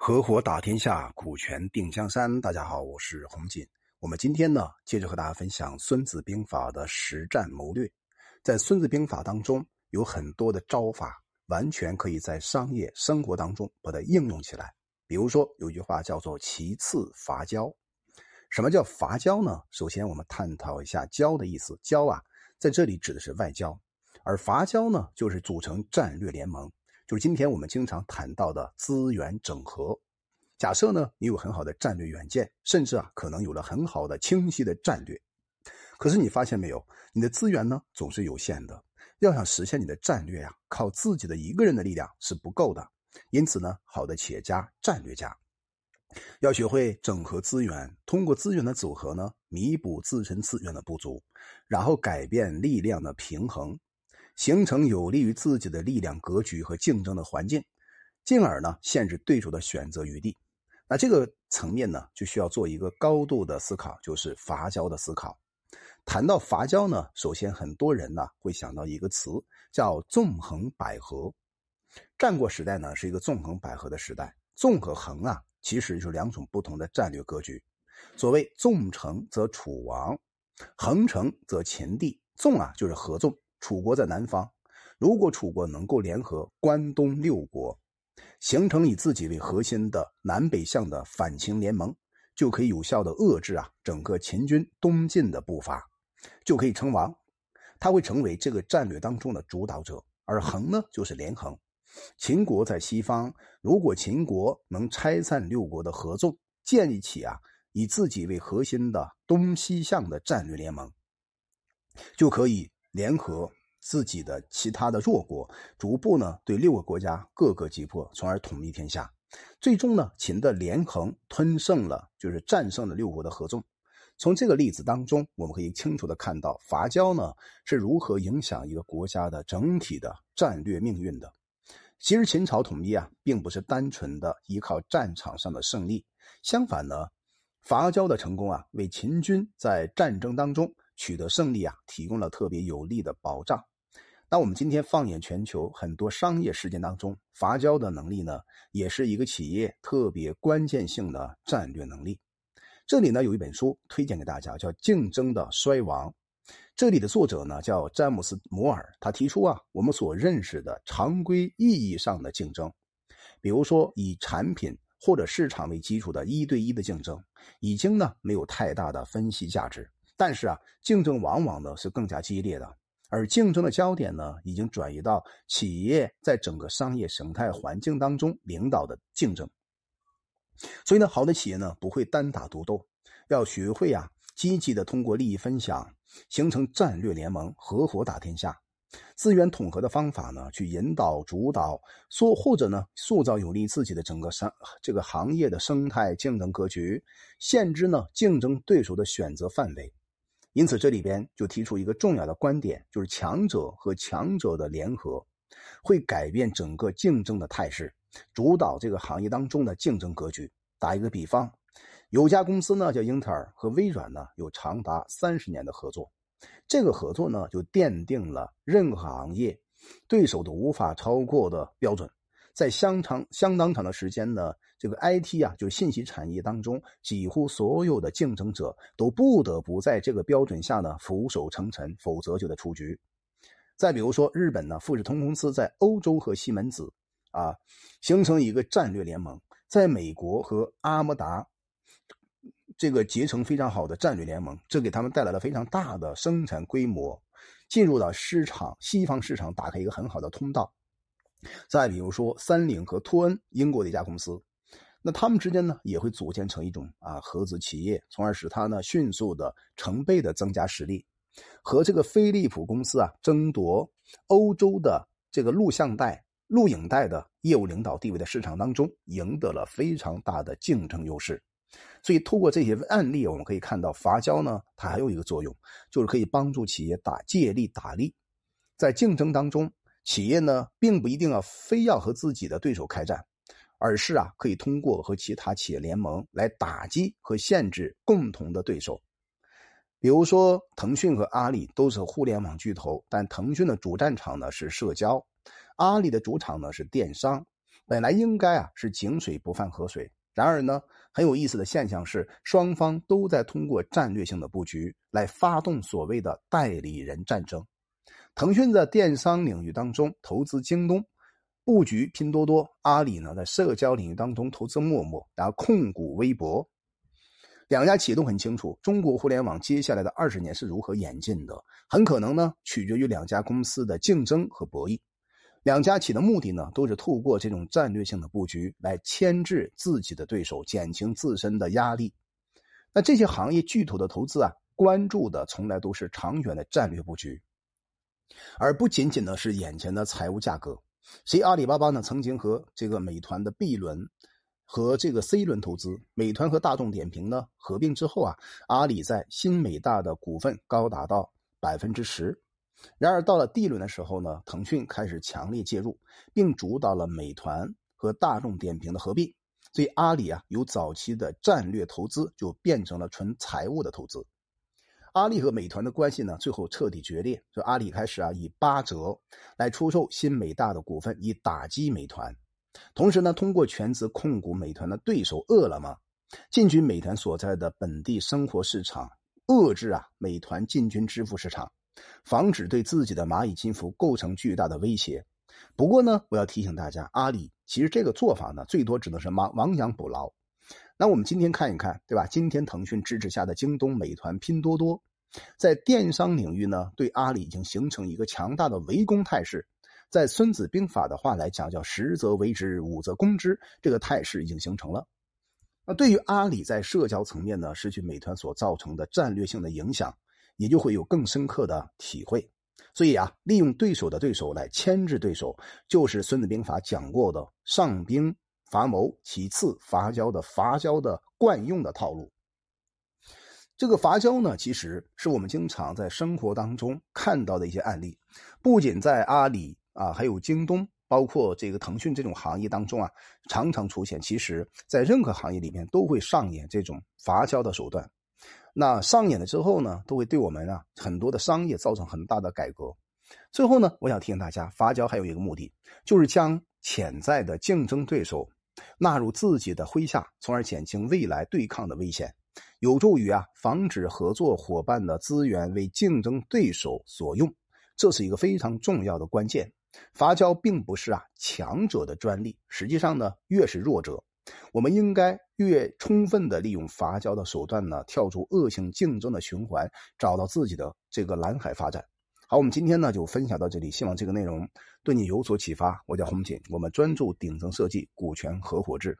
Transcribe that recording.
合伙打天下，股权定江山。大家好，我是洪锦。我们今天呢，接着和大家分享《孙子兵法》的实战谋略。在《孙子兵法》当中，有很多的招法，完全可以在商业生活当中把它应用起来。比如说，有句话叫做“其次伐交”。什么叫伐交呢？首先，我们探讨一下“交”的意思。“交”啊，在这里指的是外交，而伐交呢，就是组成战略联盟。就是今天我们经常谈到的资源整合。假设呢，你有很好的战略远见，甚至啊，可能有了很好的清晰的战略。可是你发现没有，你的资源呢总是有限的。要想实现你的战略呀，靠自己的一个人的力量是不够的。因此呢，好的企业家、战略家要学会整合资源，通过资源的组合呢，弥补自身资源的不足，然后改变力量的平衡。形成有利于自己的力量格局和竞争的环境，进而呢限制对手的选择余地。那这个层面呢，就需要做一个高度的思考，就是伐交的思考。谈到伐交呢，首先很多人呢会想到一个词，叫纵横捭阖。战国时代呢是一个纵横捭阖的时代，纵和横啊其实就是两种不同的战略格局。所谓纵城则楚王，横城则秦地。纵啊就是合纵。楚国在南方，如果楚国能够联合关东六国，形成以自己为核心的南北向的反秦联盟，就可以有效的遏制啊整个秦军东进的步伐，就可以称王。他会成为这个战略当中的主导者。而横呢，就是连横。秦国在西方，如果秦国能拆散六国的合纵，建立起啊以自己为核心的东西向的战略联盟，就可以。联合自己的其他的弱国，逐步呢对六个国家各个击破，从而统一天下。最终呢，秦的连横吞胜了，就是战胜了六国的合纵。从这个例子当中，我们可以清楚的看到伐交呢是如何影响一个国家的整体的战略命运的。其实秦朝统一啊，并不是单纯的依靠战场上的胜利，相反呢，伐交的成功啊，为秦军在战争当中。取得胜利啊，提供了特别有力的保障。那我们今天放眼全球很多商业事件当中，伐交的能力呢，也是一个企业特别关键性的战略能力。这里呢有一本书推荐给大家，叫《竞争的衰亡》。这里的作者呢叫詹姆斯·摩尔，他提出啊，我们所认识的常规意义上的竞争，比如说以产品或者市场为基础的一对一的竞争，已经呢没有太大的分析价值。但是啊，竞争往往呢是更加激烈的，而竞争的焦点呢已经转移到企业在整个商业生态环境当中领导的竞争。所以呢，好的企业呢不会单打独斗，要学会啊积极的通过利益分享，形成战略联盟，合伙打天下。资源统合的方法呢，去引导、主导，说或者呢，塑造有利自己的整个商这个行业的生态竞争格局，限制呢竞争对手的选择范围。因此，这里边就提出一个重要的观点，就是强者和强者的联合，会改变整个竞争的态势，主导这个行业当中的竞争格局。打一个比方，有家公司呢叫英特尔和微软呢有长达三十年的合作，这个合作呢就奠定了任何行业对手都无法超过的标准。在相长相当长的时间呢，这个 IT 啊，就是信息产业当中，几乎所有的竞争者都不得不在这个标准下呢俯首称臣，否则就得出局。再比如说，日本呢，富士通公司在欧洲和西门子啊形成一个战略联盟，在美国和阿莫达这个结成非常好的战略联盟，这给他们带来了非常大的生产规模，进入到市场西方市场，打开一个很好的通道。再比如说，三菱和托恩，英国的一家公司，那他们之间呢也会组建成一种啊合资企业，从而使它呢迅速的成倍的增加实力，和这个飞利浦公司啊争夺欧洲的这个录像带、录影带的业务领导地位的市场当中，赢得了非常大的竞争优势。所以，通过这些案例，我们可以看到，伐交呢，它还有一个作用，就是可以帮助企业打借力打力，在竞争当中。企业呢，并不一定要非要和自己的对手开战，而是啊，可以通过和其他企业联盟来打击和限制共同的对手。比如说，腾讯和阿里都是互联网巨头，但腾讯的主战场呢是社交，阿里的主场呢是电商。本来应该啊是井水不犯河水。然而呢，很有意思的现象是，双方都在通过战略性的布局来发动所谓的代理人战争。腾讯在电商领域当中投资京东，布局拼多多；阿里呢在社交领域当中投资陌陌，然后控股微博。两家企业都很清楚，中国互联网接下来的二十年是如何演进的，很可能呢取决于两家公司的竞争和博弈。两家企业的目的呢，都是透过这种战略性的布局来牵制自己的对手，减轻自身的压力。那这些行业巨头的投资啊，关注的从来都是长远的战略布局，而不仅仅呢是眼前的财务价格。所以阿里巴巴呢，曾经和这个美团的 B 轮和这个 C 轮投资，美团和大众点评呢合并之后啊，阿里在新美大的股份高达到百分之十。然而到了 D 轮的时候呢，腾讯开始强烈介入，并主导了美团和大众点评的合并，所以阿里啊由早期的战略投资就变成了纯财务的投资。阿里和美团的关系呢最后彻底决裂，就阿里开始啊以八折来出售新美大的股份，以打击美团。同时呢，通过全资控股美团的对手饿了么，进军美团所在的本地生活市场，遏制啊美团进军支付市场。防止对自己的蚂蚁金服构成巨大的威胁。不过呢，我要提醒大家，阿里其实这个做法呢，最多只能是亡亡羊补牢。那我们今天看一看，对吧？今天腾讯支持下的京东、美团、拼多多，在电商领域呢，对阿里已经形成一个强大的围攻态势。在《孙子兵法》的话来讲，叫“十则围之，五则攻之”，这个态势已经形成了。那对于阿里在社交层面呢，失去美团所造成的战略性的影响。也就会有更深刻的体会，所以啊，利用对手的对手来牵制对手，就是《孙子兵法》讲过的“上兵伐谋，其次伐交”的伐交的惯用的套路。这个伐交呢，其实是我们经常在生活当中看到的一些案例，不仅在阿里啊，还有京东，包括这个腾讯这种行业当中啊，常常出现。其实，在任何行业里面都会上演这种伐交的手段。那上演了之后呢，都会对我们啊很多的商业造成很大的改革。最后呢，我想提醒大家，发胶还有一个目的，就是将潜在的竞争对手纳入自己的麾下，从而减轻未来对抗的危险，有助于啊防止合作伙伴的资源为竞争对手所用。这是一个非常重要的关键。伐交并不是啊强者的专利，实际上呢，越是弱者。我们应该越充分的利用伐交的手段呢，跳出恶性竞争的循环，找到自己的这个蓝海发展。好，我们今天呢就分享到这里，希望这个内容对你有所启发。我叫洪锦，我们专注顶层设计，股权合伙制。